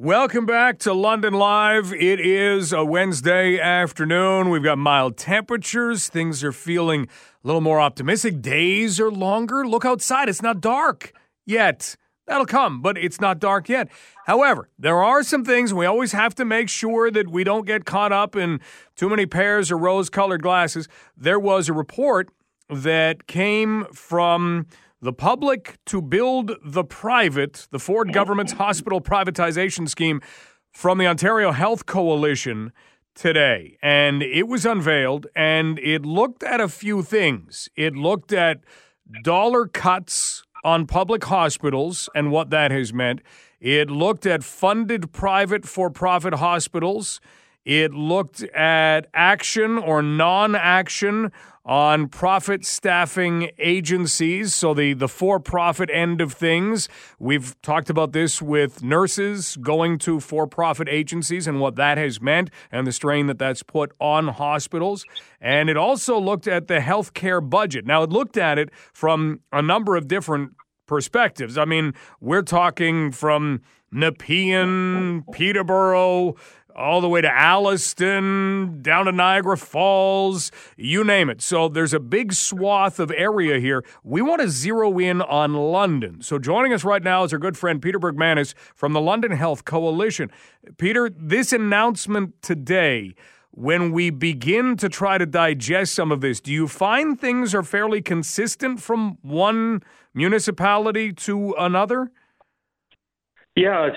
Welcome back to London Live. It is a Wednesday afternoon. We've got mild temperatures. Things are feeling a little more optimistic. Days are longer. Look outside. It's not dark yet. That'll come, but it's not dark yet. However, there are some things we always have to make sure that we don't get caught up in too many pairs of rose colored glasses. There was a report that came from the public to build the private, the Ford government's hospital privatization scheme from the Ontario Health Coalition today. And it was unveiled and it looked at a few things. It looked at dollar cuts on public hospitals and what that has meant. It looked at funded private for profit hospitals. It looked at action or non action on profit staffing agencies, so the, the for profit end of things. We've talked about this with nurses going to for profit agencies and what that has meant and the strain that that's put on hospitals. And it also looked at the healthcare budget. Now, it looked at it from a number of different perspectives. I mean, we're talking from Nepean, Peterborough, all the way to Alliston, down to Niagara Falls, you name it. So there's a big swath of area here. We want to zero in on London. So joining us right now is our good friend Peter Bergmanis from the London Health Coalition. Peter, this announcement today, when we begin to try to digest some of this, do you find things are fairly consistent from one municipality to another? Yeah,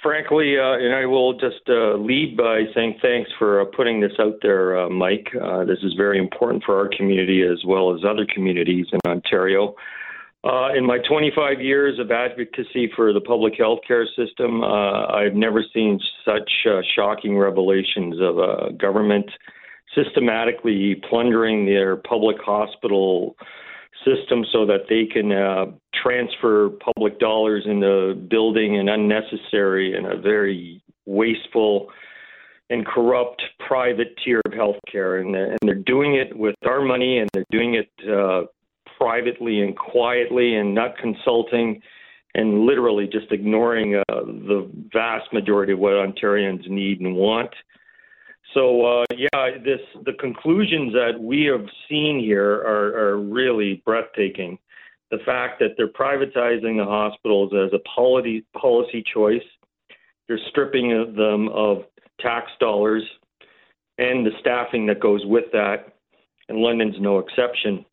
frankly, uh, and I will just uh, lead by saying thanks for uh, putting this out there, uh, Mike. Uh, this is very important for our community as well as other communities in Ontario. Uh, in my 25 years of advocacy for the public health care system, I've never seen such shocking revelations of a government systematically plundering their public hospital system so that they can uh, transfer public dollars into building an unnecessary and a very wasteful and corrupt private tier of healthcare, and and they're doing it with our money, and they're doing it uh, privately and quietly, and not consulting, and literally just ignoring uh, the vast majority of what Ontarians need and want. So uh, yeah, this the conclusions that we have seen here are, are really breathtaking. The fact that they're privatizing the hospitals as a policy policy choice, they're stripping them of tax dollars and the staffing that goes with that, and London's no exception.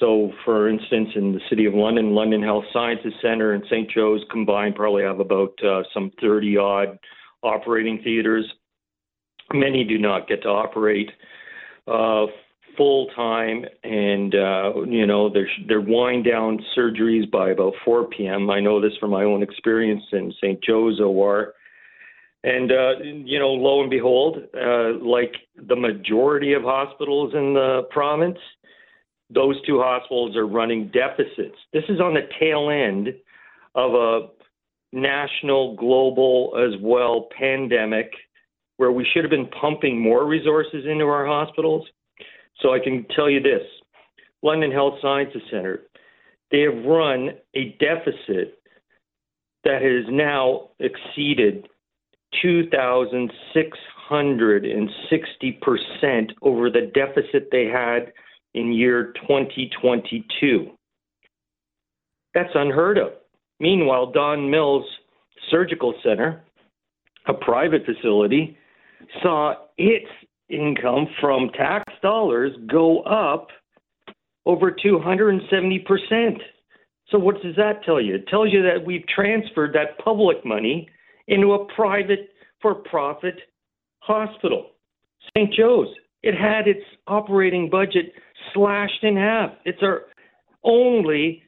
So, for instance, in the City of London, London Health Sciences Centre and St. Joe's combined probably have about uh, some 30 odd operating theaters Many do not get to operate uh, full time, and uh, you know they're wind down surgeries by about 4 p.m. I know this from my own experience in St. Joe's OR. And uh, you know, lo and behold, uh, like the majority of hospitals in the province, those two hospitals are running deficits. This is on the tail end of a national, global, as well pandemic where we should have been pumping more resources into our hospitals. So I can tell you this London Health Sciences Center, they have run a deficit that has now exceeded 2,660% over the deficit they had in year 2022. That's unheard of. Meanwhile, Don Mills Surgical Center, a private facility, saw its income from tax dollars go up over 270%. So, what does that tell you? It tells you that we've transferred that public money into a private for profit hospital. St. Joe's, it had its operating budget slashed in half. It's our only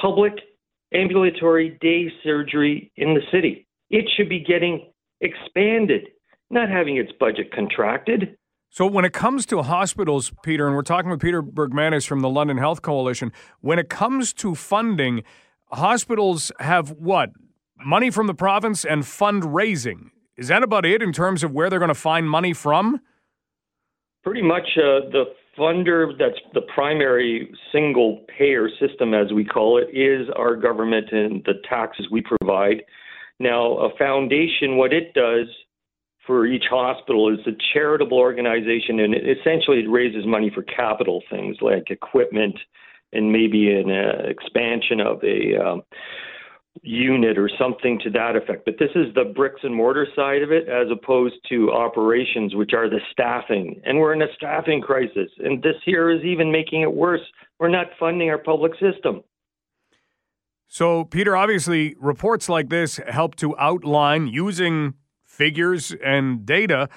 public ambulatory day surgery in the city. It should be getting expanded, not having its budget contracted. So, when it comes to hospitals, Peter, and we're talking with Peter Bergmanis from the London Health Coalition, when it comes to funding, hospitals have what? Money from the province and fundraising. Is that about it in terms of where they're going to find money from? Pretty much uh, the funder that's the primary single payer system, as we call it, is our government and the taxes we provide Now, a foundation, what it does for each hospital is a charitable organization, and it essentially it raises money for capital things like equipment and maybe an uh, expansion of a um, unit or something to that effect. But this is the bricks and mortar side of it, as opposed to operations, which are the staffing. And we're in a staffing crisis, and this here is even making it worse. We're not funding our public system. So, Peter, obviously, reports like this help to outline using figures and data.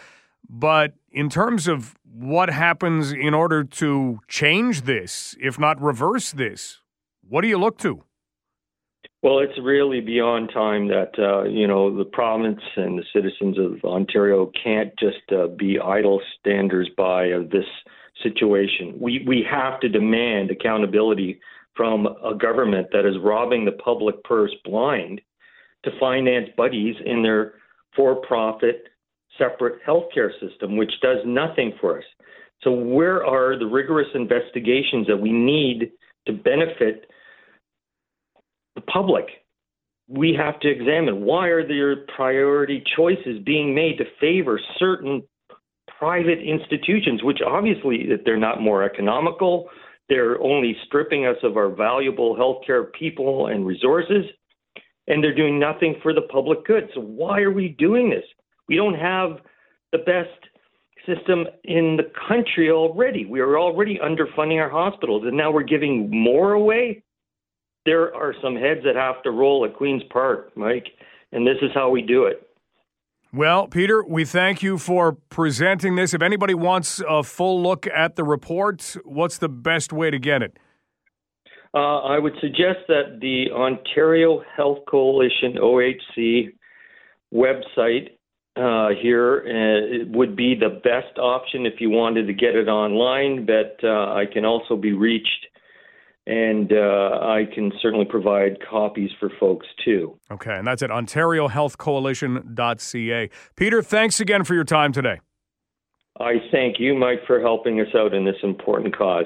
But in terms of what happens in order to change this, if not reverse this, what do you look to? Well, it's really beyond time that uh, you know the province and the citizens of Ontario can't just uh, be idle standers by of this situation. We we have to demand accountability from a government that is robbing the public purse blind to finance buddies in their for-profit separate healthcare system, which does nothing for us. So where are the rigorous investigations that we need to benefit the public. We have to examine why are there priority choices being made to favor certain private institutions, which obviously they're not more economical. They're only stripping us of our valuable healthcare people and resources, and they're doing nothing for the public good. So why are we doing this? We don't have the best system in the country already. We are already underfunding our hospitals, and now we're giving more away there are some heads that have to roll at Queen's Park, Mike, and this is how we do it. Well, Peter, we thank you for presenting this. If anybody wants a full look at the report, what's the best way to get it? Uh, I would suggest that the Ontario Health Coalition OHC website uh, here uh, would be the best option if you wanted to get it online, but uh, I can also be reached and uh, I can certainly provide copies for folks too. Okay, and that's at OntarioHealthCoalition.ca. Peter, thanks again for your time today. I thank you, Mike, for helping us out in this important cause.